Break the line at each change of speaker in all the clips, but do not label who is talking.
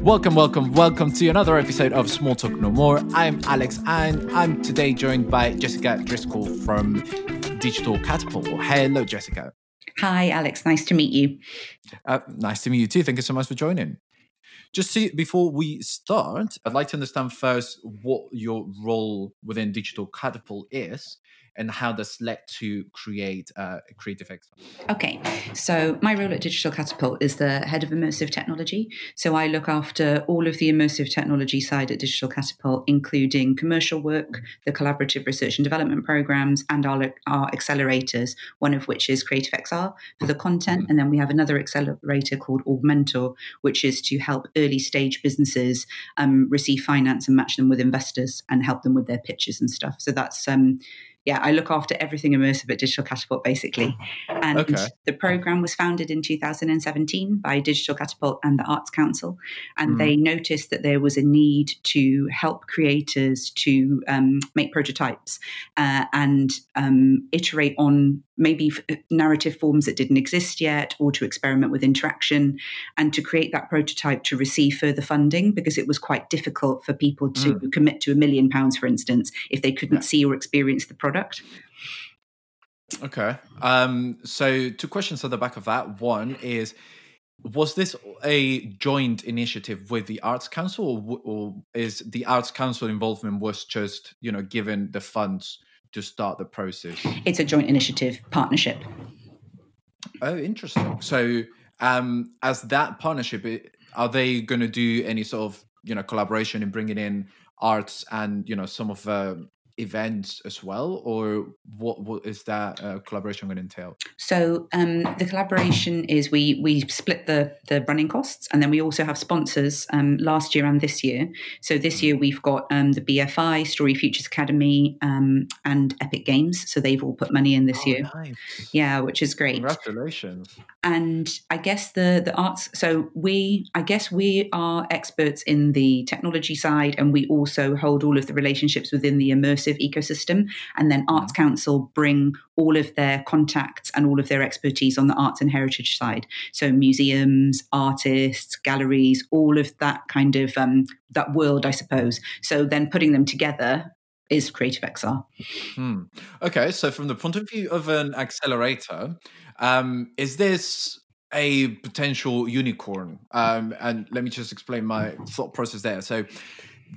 Welcome, welcome, welcome to another episode of Small Talk No More. I'm Alex and I'm today joined by Jessica Driscoll from Digital Catapult. Hello, Jessica.
Hi, Alex. Nice to meet you.
Uh, nice to meet you too. Thank you so much for joining. Jessica, before we start, I'd like to understand first what your role within Digital Catapult is and how that's led to create uh, Creative X?
Okay, so my role at Digital Catapult is the head of immersive technology. So I look after all of the immersive technology side at Digital Catapult, including commercial work, the collaborative research and development programs, and our, our accelerators, one of which is Creative XR for the content. Mm-hmm. And then we have another accelerator called Augmentor, which is to help early stage businesses um, receive finance and match them with investors and help them with their pitches and stuff. So that's um, yeah, I look after everything immersive at Digital Catapult basically. And okay. the program was founded in 2017 by Digital Catapult and the Arts Council. And mm. they noticed that there was a need to help creators to um, make prototypes uh, and um, iterate on maybe narrative forms that didn't exist yet or to experiment with interaction and to create that prototype to receive further funding because it was quite difficult for people to mm. commit to a million pounds, for instance, if they couldn't yeah. see or experience the product.
Okay. Um, so, two questions at the back of that. One is, was this a joint initiative with the arts council or, or, is the arts council involvement was just you know given the funds to start the process?
It's a joint initiative partnership.
Oh, interesting. So, um, as that partnership, are they going to do any sort of you know collaboration in bringing in arts and you know some of the events as well, or what, what is that uh, collaboration going to entail?
So um, the collaboration is we we split the the running costs, and then we also have sponsors um, last year and this year. So this year we've got um, the BFI, Story Futures Academy, um, and Epic Games. So they've all put money in this oh, year. Nice. Yeah, which is great.
Congratulations.
And I guess the the arts. So we I guess we are experts in the technology side, and we also hold all of the relationships within the immersive ecosystem. And then Arts. Council bring all of their contacts and all of their expertise on the arts and heritage side. So museums, artists, galleries, all of that kind of um, that world, I suppose. So then putting them together is Creative XR.
Hmm. Okay, so from the point of view of an accelerator, um, is this a potential unicorn? Um, and let me just explain my thought process there. So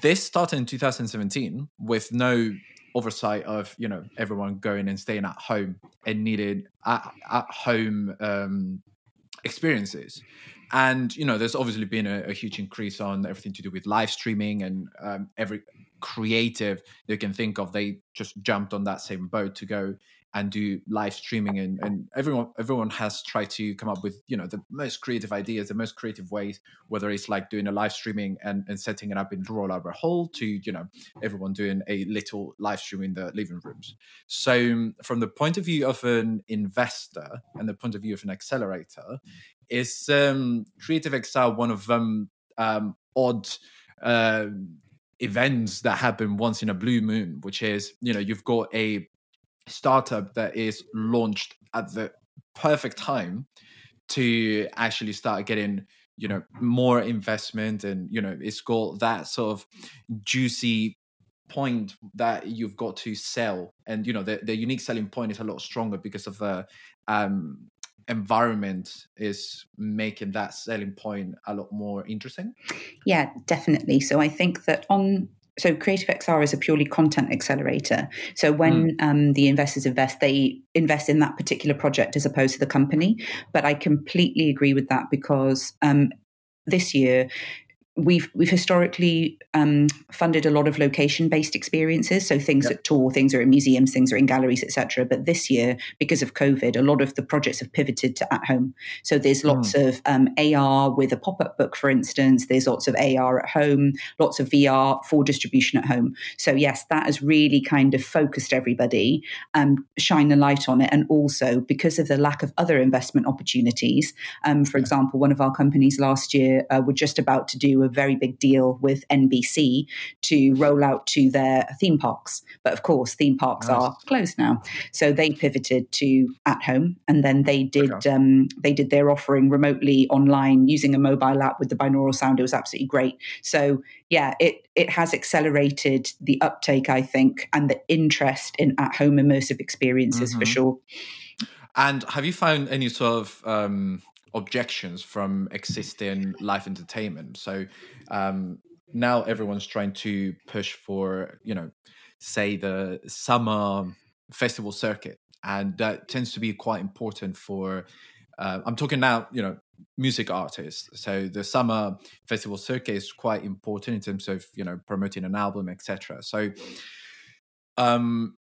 this started in 2017 with no oversight of you know everyone going and staying at home. And needed at, at home um, experiences. And you know there's obviously been a, a, huge increase on everything to do with live streaming and um, every creative you can think of they just jumped on that same boat to go and do live streaming and, and everyone everyone has tried to come up with you know the most creative ideas the most creative ways whether it's like doing a live streaming and, and setting it up in royal albert hall to you know everyone doing a little live stream in the living rooms. So from the point of view of an investor and the point of view of an accelerator is um, creative xr one of them um, odd uh, events that happen once in a blue moon which is you know you've got a startup that is launched at the perfect time to actually start getting you know more investment and you know it's got that sort of juicy point that you've got to sell. And you know the, the unique selling point is a lot stronger because of the um, environment is making that selling point a lot more interesting.
Yeah definitely. So i think that on so Creative XR is a purely content accelerator. So when mm. um, the investors invest, they invest in that particular project as opposed to the company. But I completely agree with that because um, this year we've we've historically um, funded a lot of location based experiences. So things yep. at tour things are in museums things are in galleries etc but this year because of covid a lot of the projects have pivoted to at home. So there's lots mm. of um, ar with a pop-up book for instance. There's lots of ar at home lots of vr for distribution at home. So yes that has really kind of focused everybody um, shine the light on it. And also because of the lack of other investment opportunities um, for example one of our companies last year uh, were just about to do do a very big deal with NBC to roll out to their theme parks. But of course, theme parks nice. are closed now, so they pivoted to at home, and then they did okay. um, they did their offering remotely online using a mobile app with the binaural sound. It was absolutely great. So yeah, it it has accelerated the uptake, I think, and the interest in at home immersive experiences mm-hmm. for sure.
And have you found any sort of um, objections from existing live entertainment? So um, now everyone's trying to push for, you know, say the summer festival circuit, and that tends to be quite important for. Uh, I'm talking now, you know, music artists. So the summer festival circuit is quite important in terms of you know promoting an album, etc. So um,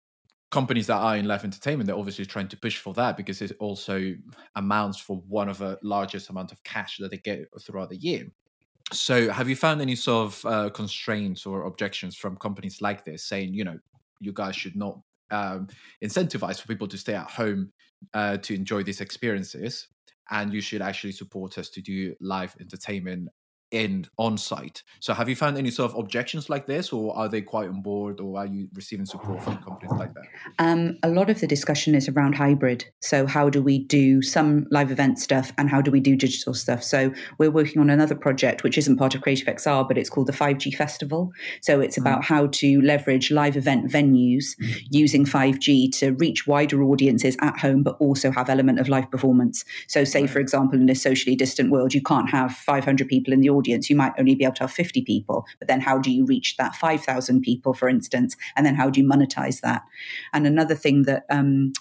companies that are in live entertainment they're obviously trying to push for that because it also amounts for one of the largest amount of cash that they get throughout the year. So have you found any sort of uh, constraints or objections from companies like this saying you know you guys should not um, incentivize for people to stay at home uh, to enjoy these experiences and you should actually support us to do live entertainment in on site. So have you found any sort of objections like this, or are they quite on board, or are you receiving support from companies like that?
Um, a lot of the discussion is around hybrid. So how do we do some live event stuff, and how do we do digital stuff? So we're working on another project which isn't part of Creative XR, but it's called the 5G Festival. So it's mm. about how to leverage live event venues mm. using 5G to reach wider audiences at home, but also have element of live performance. So say, right. for example, in a socially distant world, you can't have 500 people in the audience audience, you might only be able to have 50 people. But then how do you reach that 5,000 people, for instance? And then how do you monetize that? And another thing that, um,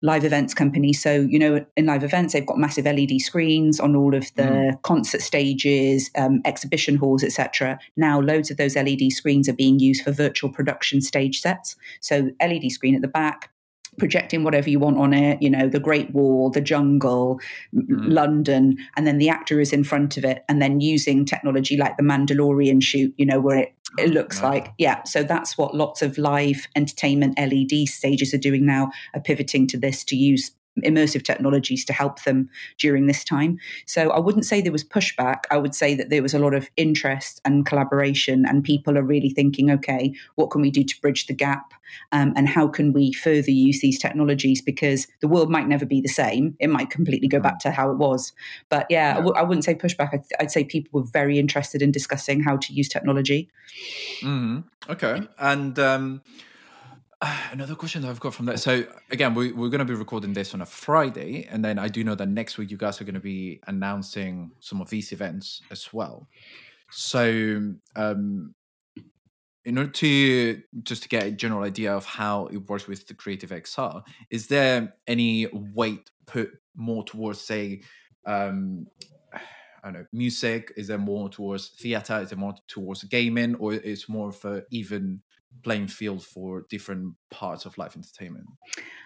live events companies. So, you know, in live events, they've got massive LED screens on all of the mm. concert stages, um, exhibition halls, etc. Now, loads of those LED screens are being used for virtual production stage sets. So, LED screen at the back, projecting whatever you want on it, you know, the Great Wall, the jungle, mm. London, and then the actor is in front of it, and then using technology like the Mandalorian shoot, you know, where it, it looks yeah. like, yeah. So that's what lots of live entertainment LED stages are doing now, are pivoting to this to use immersive technologies to help them during this time. So I wouldn't say there was pushback. I would say that there was a lot of interest and collaboration, and people are really thinking, okay, what can we do to bridge the gap? Um, and how can we further use these technologies? Because the world might never be the same. It might completely go back to how it was. But yeah, yeah. I w- I wouldn't say pushback. I'd, I'd, say people were very interested in discussing how to use technology.
Mm, okay. And, um, another question that I've got from that. So again, we, we're going to be recording this on a Friday, and then I do know that next week you guys are going to be announcing some of these events as well. So, um, in order to just to get a general idea of how it works with the Creative XR, is there any weight put more towards, say, um, I don't know, music? Is there more towards theater? Is there more towards gaming, or is more of a even playing field for different parts of live entertainment?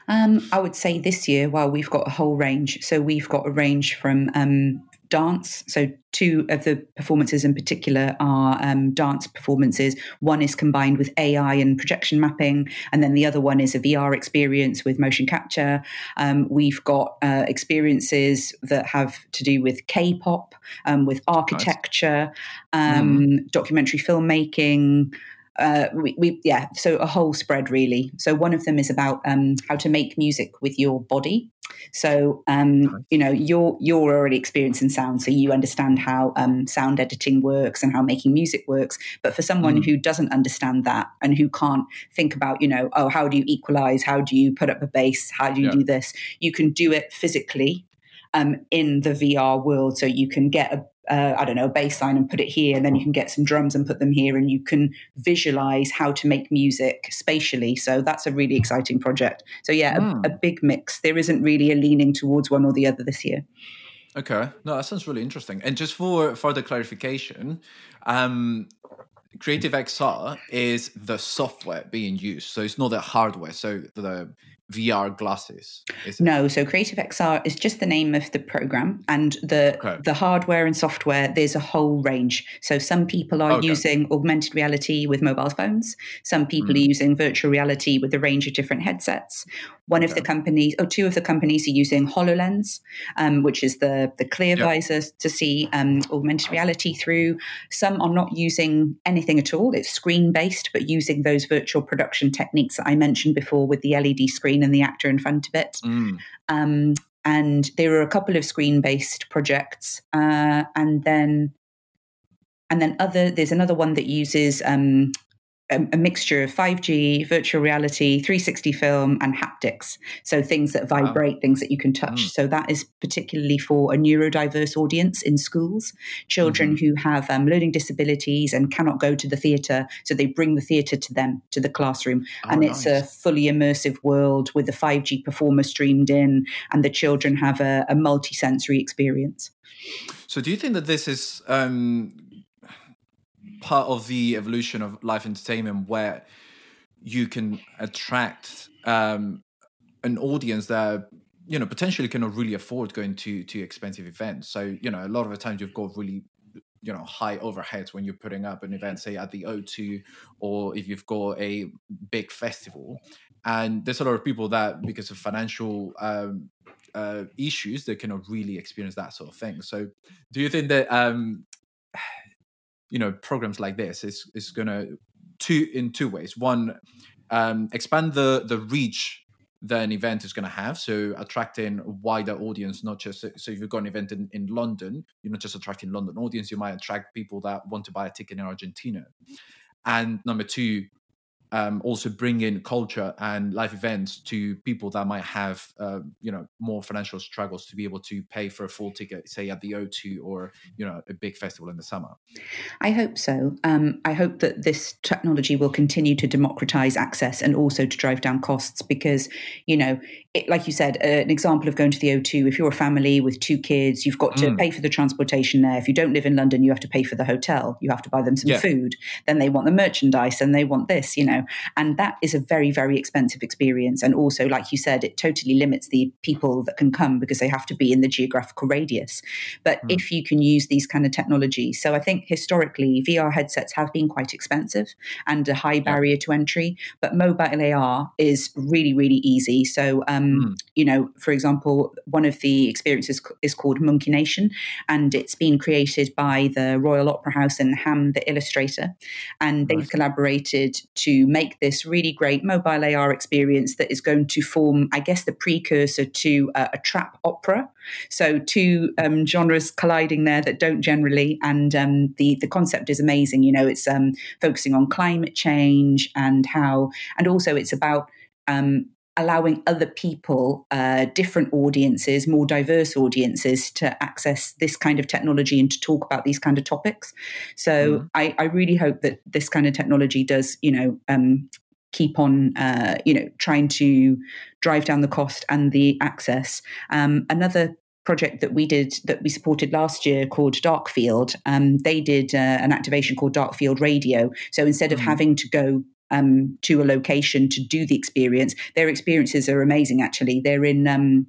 Um, I would say this year, well, we've got a whole range. So we've got a range from um, dance. So two of the performances in particular are um, dance performances. One is combined with AI and projection mapping, and then the other one is a VR experience with motion capture. Um, we've got uh, experiences that have to do with K-pop, um, with architecture, nice. mm. documentary filmmaking uh, we, we, yeah so a whole spread really so one of them is about um, how to make music with your body so um, you know you're you're already experiencing sound so you understand how um, sound editing works and how making music works but for someone mm. who doesn't understand that and who can't think about you know oh how do you equalize how do you put up a bass how do you yeah. do this you can do it physically um, in the VR world. So you can get a uh, I don't know, a bass line and put it here, and then you can get some drums and put them here, and you can visualize how to make music spatially. So that's a really exciting project. So yeah, a, hmm. a, big mix. There isn't really a leaning towards one or the other this year.
Okay, no, that sounds really interesting. And just for further clarification, um, Creative XR is the software being used, so it's not the hardware. So the VR glasses?
No, so Creative XR is just the name of the program, and the okay. the hardware and software. There's a whole range. So some people are okay. using augmented reality with mobile phones. Some people mm. are using virtual reality with a range of different headsets. One of the companies, or two of the companies, are using Hololens, um, which is the the clear yep. visor to see um, augmented reality through. Some are not using anything at all; it's screen based, but using those virtual production techniques that I mentioned before with the LED screen and the actor in front of it. Mm. Um, and there are a couple of screen based projects, uh, and then and then other there's another one that uses um, a, a, mixture of 5G, virtual reality, 360 film, and haptics. So things that vibrate, wow. things that you can touch. Mm. So that is particularly for a neurodiverse audience in schools, children mm-hmm. who have um, learning disabilities and cannot go to the theatre. So they bring the theatre to them, to the classroom. Oh, and it's a fully immersive world with a 5G performer streamed in, and the children have a, a multi-sensory experience.
So do you think that this is um, part of the evolution of live entertainment where you can attract um, an audience that you know potentially cannot really afford going to to expensive events. So you know a lot of the times you've got really you know high overheads when you're putting up an event say at the o2 or if you've got a big festival. And there's a lot of people that because of financial um, uh, issues they cannot really experience that sort of thing. So do you think that um, you know programs like this is is going to two in two ways. One, um, expand the the reach that an event is going to have, so attracting a wider audience. Not just so if you've got an event in, in London, you're not just attracting London audience. You might attract people that want to buy a ticket in Argentina. And number two, um, also bring in culture and live events to people that might have uh, you know more financial struggles to be able to pay for a full ticket say at the o2 or you know a big festival in the summer.
I hope so. Um, i hope that this technology will continue to democratize access and also to drive down costs because you know it, like you said uh, an example of going to the o2 if you're a family with two kids you've got to mm. pay for the transportation there. If you don't live in london you have to pay for the hotel. You have to buy them some yeah. food. Then they want the merchandise and they want this you know and that is a very, very expensive experience. And also, like you said, it totally limits the people that can come because they have to be in the geographical radius. But mm. if you can use these kind of technologies, so I think historically VR headsets have been quite expensive and a high barrier yeah. to entry, but mobile AR is really, really easy. So, um, mm. you know, for example, one of the experiences is called Monkey Nation, and it's been created by the Royal Opera House and Ham, the illustrator, and they've collaborated to make this really great mobile AR experience that is going to form, I guess, the precursor to uh, a trap opera. So two um, genres colliding there that don't generally, and um, the the concept is amazing. You know, it's um, focusing on climate change and how, and also it's about um, allowing other people, uh, different audiences, more diverse audiences to access this kind of technology and to talk about these kind of topics. So mm. I, I, really hope that this kind of technology does, you know, um, keep on, uh, you know, trying to drive down the cost and the access. Um, another project that we did that we supported last year called Darkfield. Um, they did uh, an activation called Darkfield Radio. So instead of mm. having to go um, to a location to do the experience. Their experiences are amazing, actually. They're in um,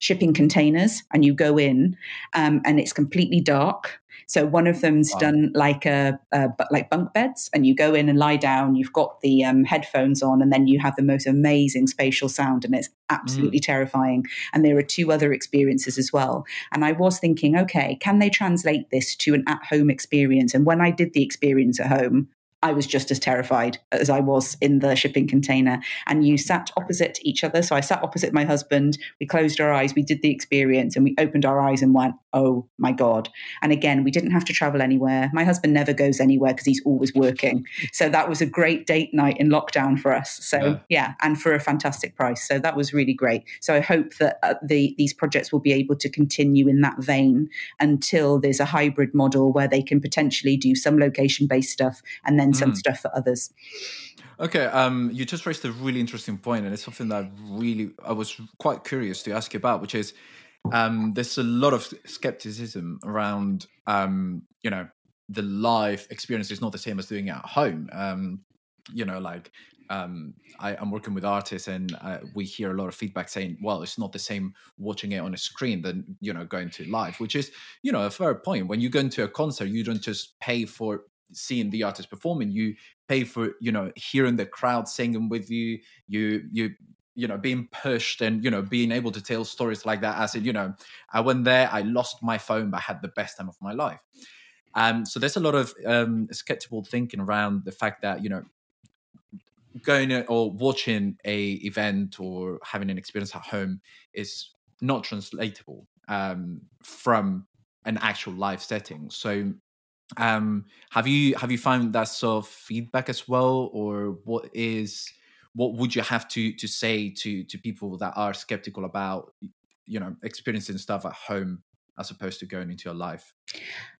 shipping containers, and you go in, um, and it's completely dark. So one of them's wow. done like a, a, like bunk beds, and you go in and lie down. You've got the um, headphones on, and then you have the most amazing spatial sound, and it's absolutely mm. terrifying. And there are two other experiences as well. And I was thinking, okay, can they translate this to an at-home experience? And when I did the experience at home, I was just as terrified as I was in the shipping container. And you sat opposite each other. So I sat opposite my husband. We closed our eyes. We did the experience and we opened our eyes and went, oh my God. And again, we didn't have to travel anywhere. My husband never goes anywhere because he's always working. So that was a great date night in lockdown for us. So yeah, yeah and for a fantastic price. So that was really great. So I hope that uh, the, these projects will be able to continue in that vein until there's a hybrid model where they can potentially do some location based stuff and then some mm. stuff for others.
Okay, um, you just raised a really interesting point, and it's something that really I was quite curious to ask you about, which is um, there's a lot of skepticism around um, you know the live experience is not the same as doing it at home. Um, you know, like um, I, am working with artists, and uh, we hear a lot of feedback saying, "Well, it's not the same watching it on a screen than you know going to live," which is you know a fair point. When you go into a concert, you don't just pay for seeing the artist performing; you pay for you know hearing the crowd singing with you. You you you know being pushed and you know being able to tell stories like that. As in, you know, I went there, I lost my phone, but I had the best time of my life. Um, so there's a lot of um, skeptical thinking around the fact that you know going or watching a event or having an experience at home is not translatable um, from an actual live setting. So, um, have you have you found that sort of feedback as well, or what is what would you have to to say to to people that are skeptical about you know experiencing stuff at home as opposed to going into your life?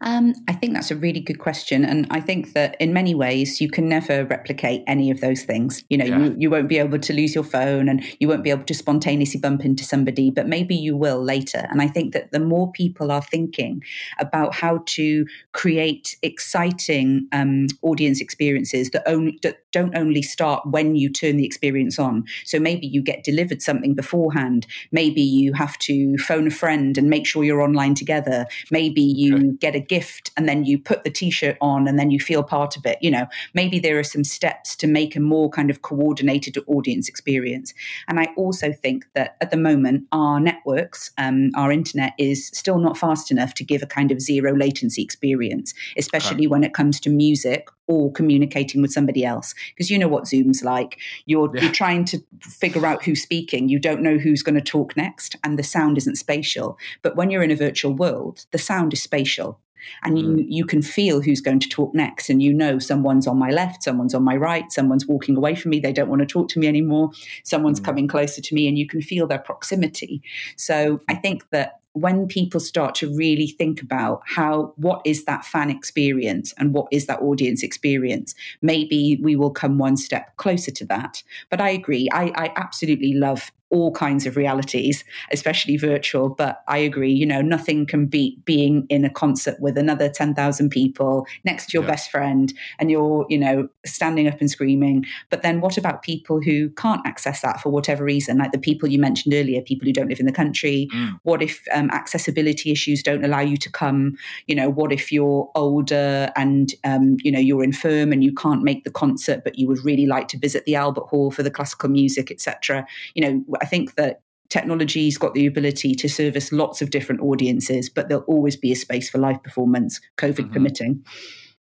Um, I think that's a really good question. And I think that in many ways, you can never replicate any of those things. You know, yeah. you, you won't be able to lose your phone and you won't be able to spontaneously bump into somebody, but maybe you will later. And I think that the more people are thinking about how to create exciting um, audience experiences that, only, that don't only start when you turn the experience on. So maybe you get delivered something beforehand. Maybe you have to phone a friend and make sure you're online together. Maybe you get a gift and then you put the t-shirt on and then you feel part of it you know. Maybe there are some steps to make a more kind of coordinated audience experience. And i also think that at the moment our networks um, our internet is still not fast enough to give a kind of zero latency experience especially okay. when it comes to music or communicating with somebody else because you know what zoom's like you're yeah. you're trying to figure out who's speaking you don't know who's going to talk next and the sound isn't spatial but when you're in a virtual world the sound is spatial and you mm. you can feel who's going to talk next and you know someone's on my left someone's on my right someone's walking away from me they don't want to talk to me anymore someone's mm. coming closer to me and you can feel their proximity so i think that when people start to really think about how what is that fan experience and what is that audience experience maybe we will come one step closer to that. But i agree. I, I absolutely love all kinds of realities, especially virtual. But I agree, you know, nothing can beat being in a concert with another 10,000 people next to your yeah. best friend and you're, you know, standing up and screaming. But then what about people who can't access that for whatever reason? Like the people you mentioned earlier, people who don't live in the country. Mm. What if um, accessibility issues don't allow you to come? You know, what if you're older and, um, you know, you're infirm and you can't make the concert, but you would really like to visit the Albert Hall for the classical music, etc. You know, I think that technology's got the ability to service lots of different audiences, but there'll always be a space for live performance, COVID mm-hmm. permitting.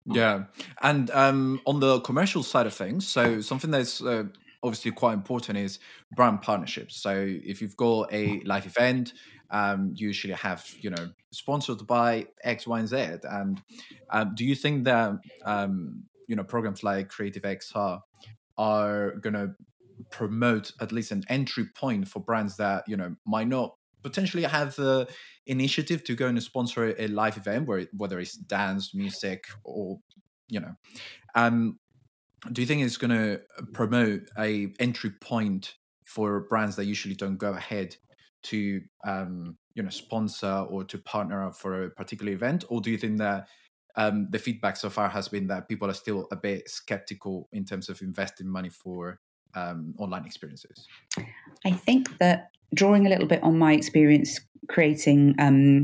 Yeah, and um, on the commercial side of things, so something that's uh, obviously quite important is brand partnerships. So if you've got a live event, um, you usually have you know sponsored by X, Y, and Z. And um, do you think that um, you know programs like Creative XR are going to promote at least an entry point for brands that you know might not potentially have the initiative to go and sponsor a live event where whether it's dance music or you know. Um do you think it's going to promote a entry point for brands that usually don't go ahead to um you know sponsor or to partner up for a particular event? Or do you think that um, the feedback so far has been that people are still a bit skeptical in terms of investing money for um, online experiences?
I think that drawing a little bit on my experience creating um,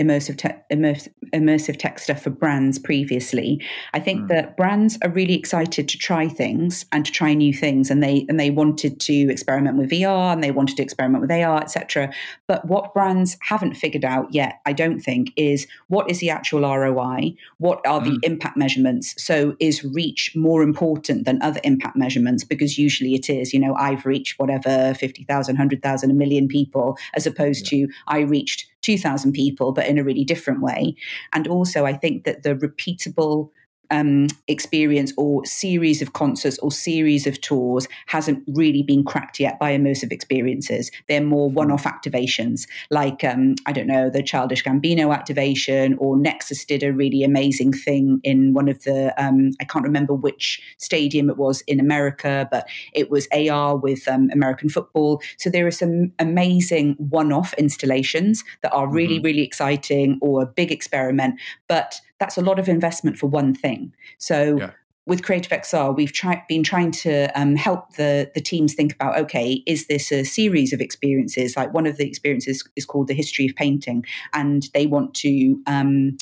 immersive, te- immersive, immersive tech stuff for brands previously. I think mm. that brands are really excited to try things and to try new things, and they and they wanted to experiment with VR and they wanted to experiment with AR, etc. But what brands haven't figured out yet, I don't think, is what is the actual ROI? What are the mm. impact measurements? So is reach more important than other impact measurements? Because usually it is. You know, I've reached whatever 50,000, 100,000, a million people, as opposed yeah. to I reached 2,000 people, but in a really different way. And also, I think that the repeatable um, experience or series of concerts or series of tours hasn't really been cracked yet by immersive experiences. They're more one off activations, like, um, I don't know, the Childish Gambino activation, or Nexus did a really amazing thing in one of the, um, I can't remember which stadium it was in America, but it was AR with um, American football. So there are some amazing one off installations that are really, mm-hmm. really exciting or a big experiment. But that's a lot of investment for one thing. So yeah. with Creative XR, we've try, been trying to um, help the, the teams think about okay, is this a series of experiences? Like one of the experiences is called the history of painting, and they want to um,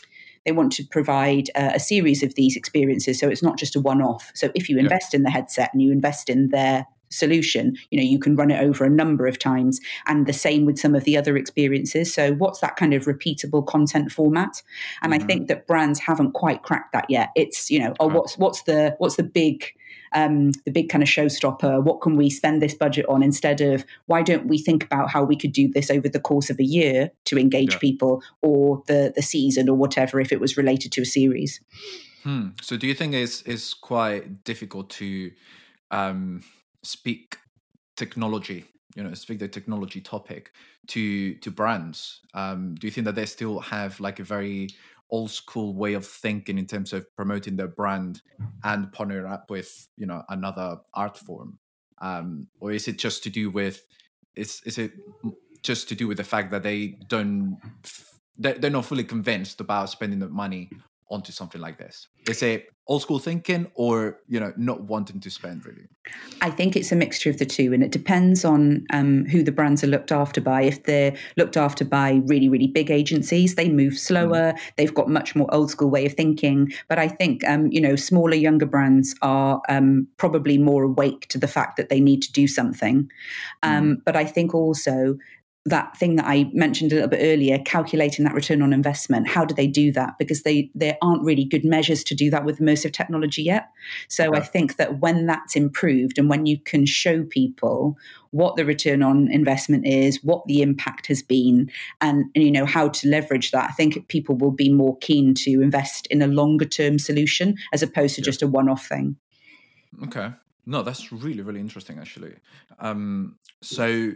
they want to provide a, a, series of these experiences, so it's not just a one off. So if you invest yeah. in the headset and you invest in their solution you know you can run it over a number of times and the same with some of the other experiences so what's that kind of repeatable content format and mm-hmm. i think that brands haven't quite cracked that yet it's you know oh what's what's the what's the big um, the big kind of showstopper. What can we spend this budget on instead of why don't we think about how we could do this over the course of a year to engage yeah. people or the the season or whatever if it was related to a series.
Hmm. So do you think it's it's quite difficult to um, speak technology you know speak the technology topic to to brands. Um do you think that they still have like a very old school way of thinking in terms of promoting their brand and partnering up with you know another art form? Um or is it just to do with is is it just to do with the fact that they don't they're not fully convinced about spending the money onto something like this? Is it old school thinking or, you know, not wanting to spend really?
I think it's a mixture of the two and it depends on um, who the brands are looked after by. If they're looked after by really, really big agencies, they move slower. Mm. They've got much more old school way of thinking. But I think, um, you know, smaller, younger brands are um, probably more awake to the fact that they need to do something. Mm. But I think also that thing that I mentioned a little bit earlier, calculating that return on investment. How do they do that? Because they there aren't really good measures to do that with immersive technology yet. So okay. I think that when that's improved and when you can show people what the return on investment is, what the impact has been, and, and you know how to leverage that, I think people will be more keen to invest in a longer term solution as opposed to yeah. just a one off thing.
Okay. No, that's really, really interesting, actually. Um, so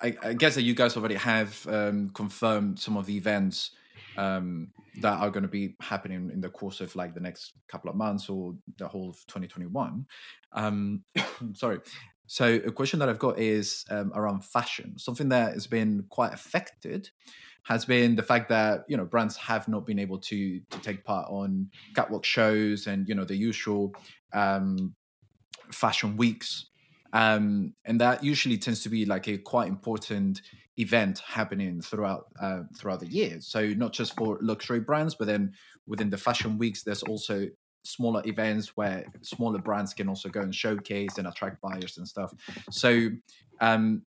I, I, guess that you guys already have um, confirmed some of the events um, that are going to be happening in the course of like the next couple of months or the whole of 2021. Um, sorry. So a question that I've got is um, around fashion. Something that has been quite affected has been the fact that you know brands have not been able to to take part on catwalk shows and you know the usual um, fashion weeks um, and that usually tends to be like a quite important event happening throughout uh, throughout the year. So not just for luxury brands, but then within the fashion weeks, there's also smaller events where smaller brands can also go and showcase and attract buyers and stuff. So um,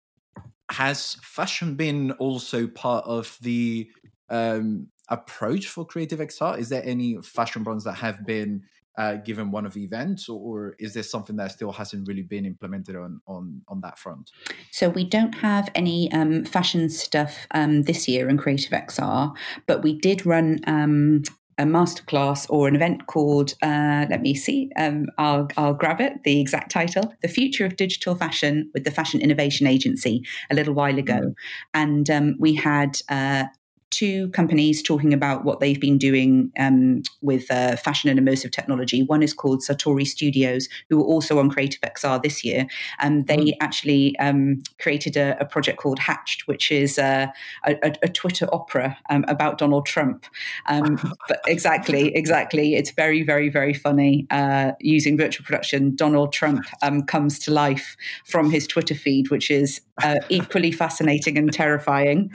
has fashion been also part of the um, approach for Creative XR? Is there any fashion brands that have been uh, given one of the events, or, is this something that still hasn't really been implemented on on on that front?
So we don't have any um, fashion stuff um, this year in Creative XR, but we did run. Um, a masterclass or an event called, uh, let me see, um, I'll, I'll grab it, the exact title, The Future of Digital Fashion with the Fashion Innovation Agency a little while ago. Mm-hmm. And um, we had uh, two companies talking about what they've been doing um, with uh, fashion and immersive technology. One is called Satori Studios, who were also on Creative XR this year. And they mm. actually um, created a, a, project called Hatched, which is uh, a, a, Twitter opera um, about Donald Trump. Um, but exactly, exactly. It's very, very, very funny. Uh, using virtual production, Donald Trump um, comes to life from his Twitter feed, which is uh, equally fascinating and terrifying.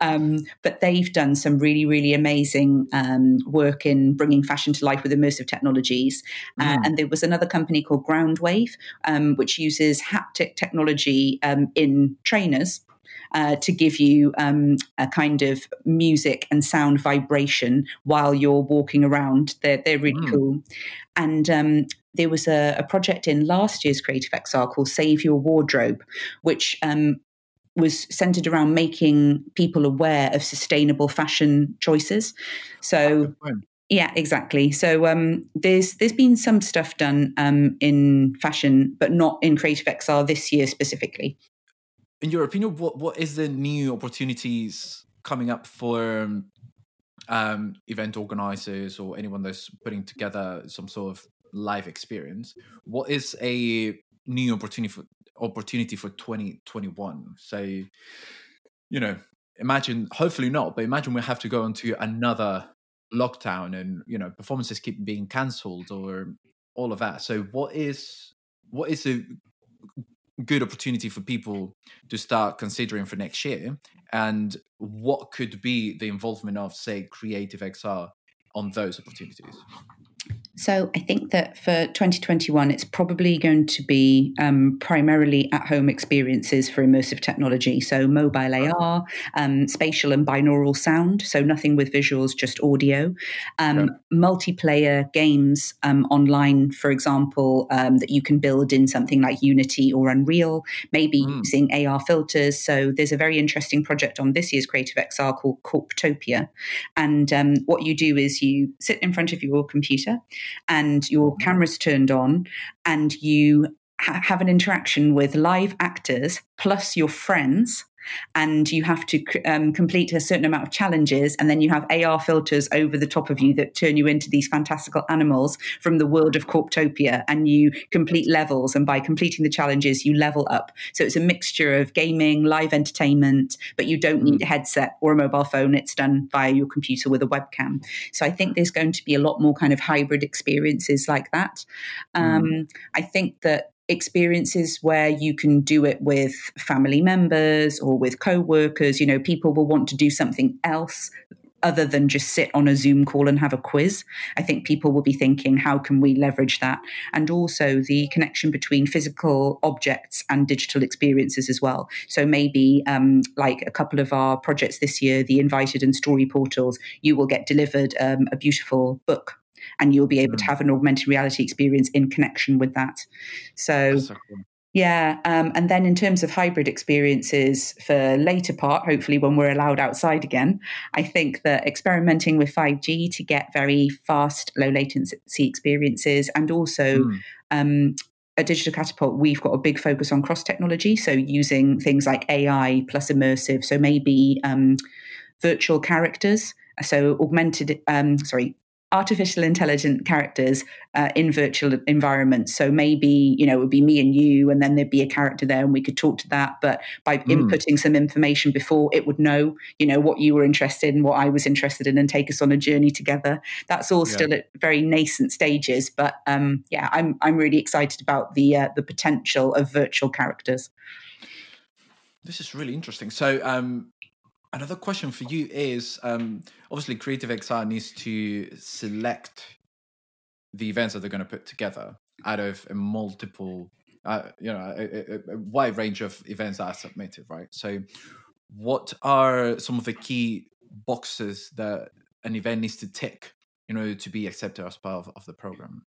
Um, but they've done some really, really amazing um, work in bringing fashion to life with immersive technologies. Uh, mm. and there was another company called Groundwave, um, which uses haptic technology um, in trainers. Uh, to give you um, a kind of music and sound vibration while you're walking around. They're, they're really mm. cool. And um, there was a, a, project in last year's Creative XR called Save Your Wardrobe, which um, was centered around making people aware of sustainable fashion choices. So, yeah, exactly. So um, there's there's been some stuff done um, in fashion, but not in Creative XR this year specifically.
In your opinion, what what is the new opportunities coming up for um, event organizers or anyone that's putting together some sort of live experience? What is a new opportunity for opportunity for 2021. So, you know, imagine, hopefully not, but imagine we have to go into another lockdown and you know performances keep being cancelled or all of that. So what is what is a good opportunity for people to start considering for next year? And what could be the involvement of say creative xr on those opportunities
so I think that for 2021, it's probably going to be um, primarily at-home experiences for immersive technology. So mobile AR, um, spatial and binaural sound. So nothing with visuals, just audio. Um, Multiplayer games um, online, for example, um, that you can build in something like Unity or Unreal. Maybe mm. using AR filters. So there's a very interesting project on this year's Creative XR called Corptopia, and um, what you do is you sit in front of your computer and your camera's turned on and you ha- have an interaction with live actors plus your friends and you have to um, complete a certain amount of challenges and then you have ar filters over the top of you that turn you into these fantastical animals from the world of corptopia and you complete levels and by completing the challenges you level up. So it's a mixture of gaming live entertainment but you don't need a headset or a mobile phone. It's done via your computer with a webcam. So i think there's going to be a lot more kind of hybrid experiences like that. Um, mm. i think that experiences where you can do it with family members or with co-workers. You know people will want to do something else other than just sit on a zoom call and have a quiz. I think people will be thinking how can we leverage that? And also the connection between physical objects and digital experiences as well. So maybe um, like a couple of our projects this year the invited and story portals you will get delivered um, a beautiful book and you'll be able mm. to have an augmented reality experience in connection with that. So, so cool. yeah. Um, and then in terms of hybrid experiences for later part, hopefully when we're allowed outside again, I think that experimenting with 5G to get very fast, low latency experiences and also mm. um, at Digital Catapult, we've got a big focus on cross technology. So using things like AI plus immersive. So maybe um, virtual characters. So augmented, um, sorry, artificial intelligent characters uh, in virtual environments. So maybe, you know, it would be me and you, and then there'd be a character there and we could talk to that. But by mm. inputting some information before, it would know, you know, what you were interested in, what I was interested in, and take us on a journey together. That's all yeah. still at very nascent stages. But um, yeah, I'm, I'm really excited about the, uh, the potential of virtual characters.
This is really interesting. So, um, Another question for you is um, obviously Creative XR needs to select the events that they're going to put together out of a multiple, uh, you know, a, a, wide range of events that are submitted, right? So, what are some of the key boxes that an event needs to tick in order to be accepted as part of, of the program?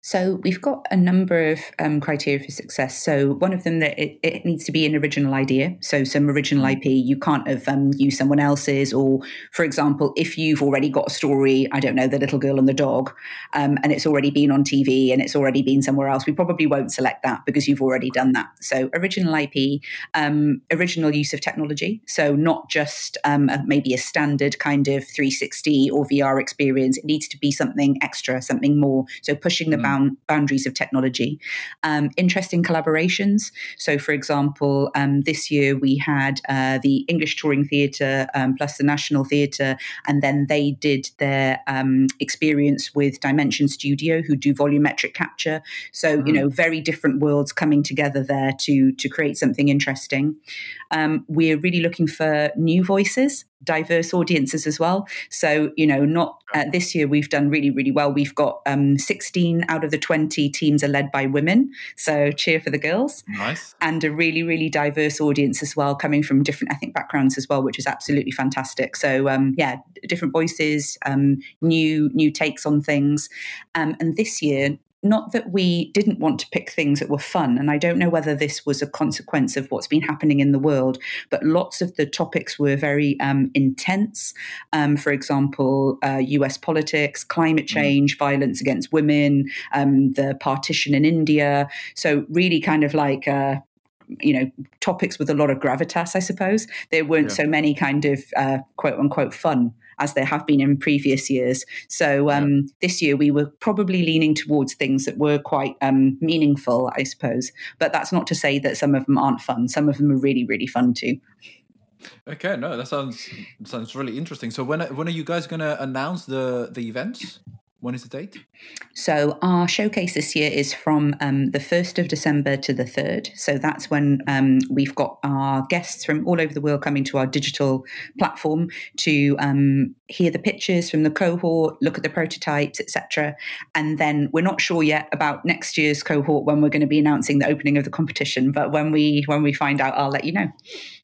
So we've got a number of um, criteria for success. So one of them that it, it, needs to be an original idea. So some original mm. IP. You can't have um, used someone else's, or for example, if you've already got a story, I don't know, the little girl and the dog, um, and it's already been on TV and it's already been somewhere else, we probably won't select that because you've already done that. So original IP, um, original use of technology. So not just um, a, maybe a standard kind of 360 or VR experience. It needs to be something extra, something more. So pushing the bound, boundaries of technology. Um, interesting collaborations. So, for example, um, this year we had uh, the English Touring Theatre um, plus the National Theatre, and then they did their um, experience with Dimension Studio, who do volumetric capture. So, mm. you know, very different worlds coming together there to to create something interesting. Um, we're really looking for new voices diverse audiences as well. So, you know, not uh, this year we've done really, really well. We've got um, 16 out of the 20 teams are led by women. So, cheer for the girls.
Nice.
And a really, really diverse audience as well, coming from different ethnic backgrounds as well, which is absolutely fantastic. So, um, yeah, different voices, um, new new takes on things. Um, and this year, not that we didn't want to pick things that were fun, and I don't know whether this was a consequence of what's been happening in the world, but lots of the topics were very um, intense. Um, for example, uh, US politics, climate mm. change, mm. violence against women, um, the partition in India. So, really kind of like uh, you know topics with a lot of gravitas i suppose there weren't yeah. so many kind of uh, quote unquote fun as there have been in previous years. So um, yeah. this year we were probably leaning towards things that were quite um, meaningful, I suppose. But that's not to say that some of them aren't fun. Some of them are really, really fun too.
Okay, no, that sounds sounds really interesting. So when when are you guys going to announce the the events? When is the date?
So our showcase this year is from um, the 1st of December to the 3rd. So that's when um, we've got our guests from all over the world coming to our digital platform to um, hear the pictures from the cohort, look at the prototypes, etc. And then we're not sure yet about next year's cohort when we're going to be announcing the opening of the competition. But when we when we find out, I'll let you know.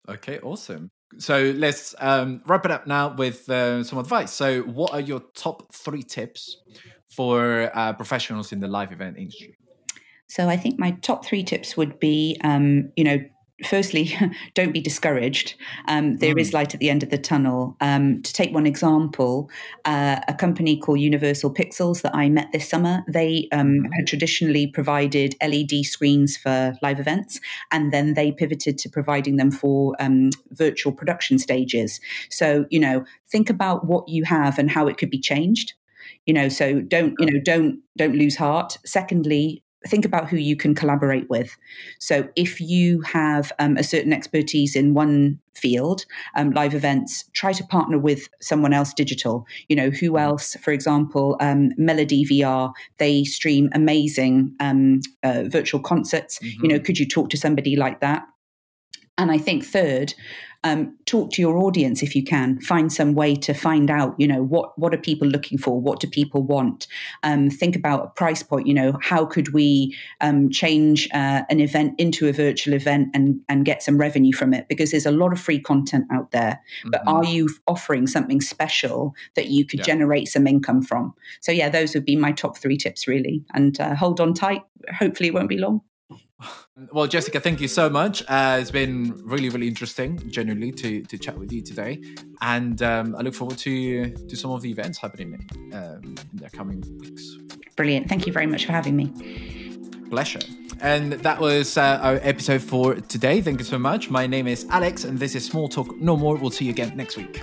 Okay, awesome. So let's um, wrap it up now with uh, some advice. So, what are your top three tips for uh, professionals in the live event industry?
So, I think my top three tips would be, um, you know, firstly, don't be discouraged. Um, there mm. is light at the end of the tunnel. Um, to take one example, uh, a company called Universal Pixels that I met this summer, they um, mm. had traditionally provided LED screens for live events, and then they pivoted to providing them for um, virtual production stages. So, you know, think about what you have and how it could be changed you know so don't you know don't don't lose heart secondly think about who you can collaborate with. So, if you have um, a certain expertise in one field, um, live events, try to partner with someone else digital. You know, who mm-hmm. else? For example, um, Melody VR, they stream amazing um, uh, virtual concerts. Mm-hmm. You know, could you talk to somebody like that? And I think third, um, talk to your audience if you can. Find some way to find out, you know, what what are people looking for? What do people want? Um, think about a price point. You know, how could we um, change uh, an event into a virtual event and and get some revenue from it? Because there's a lot of free content out there, but mm-hmm. are you offering something special that you could yeah. generate some income from? So yeah, those would be my top three tips really. And uh, hold on tight. Hopefully, it won't be long.
Well, Jessica, thank you so much. Uh, it's been really, really interesting, genuinely, to, to chat with you today. And um, I look forward to to some of the events happening um, in the coming weeks.
Brilliant. Thank you very much for having me.
Pleasure. And that was uh, our episode for today. Thank you so much. My name is Alex, and this is Small Talk No More. We'll see you again next week.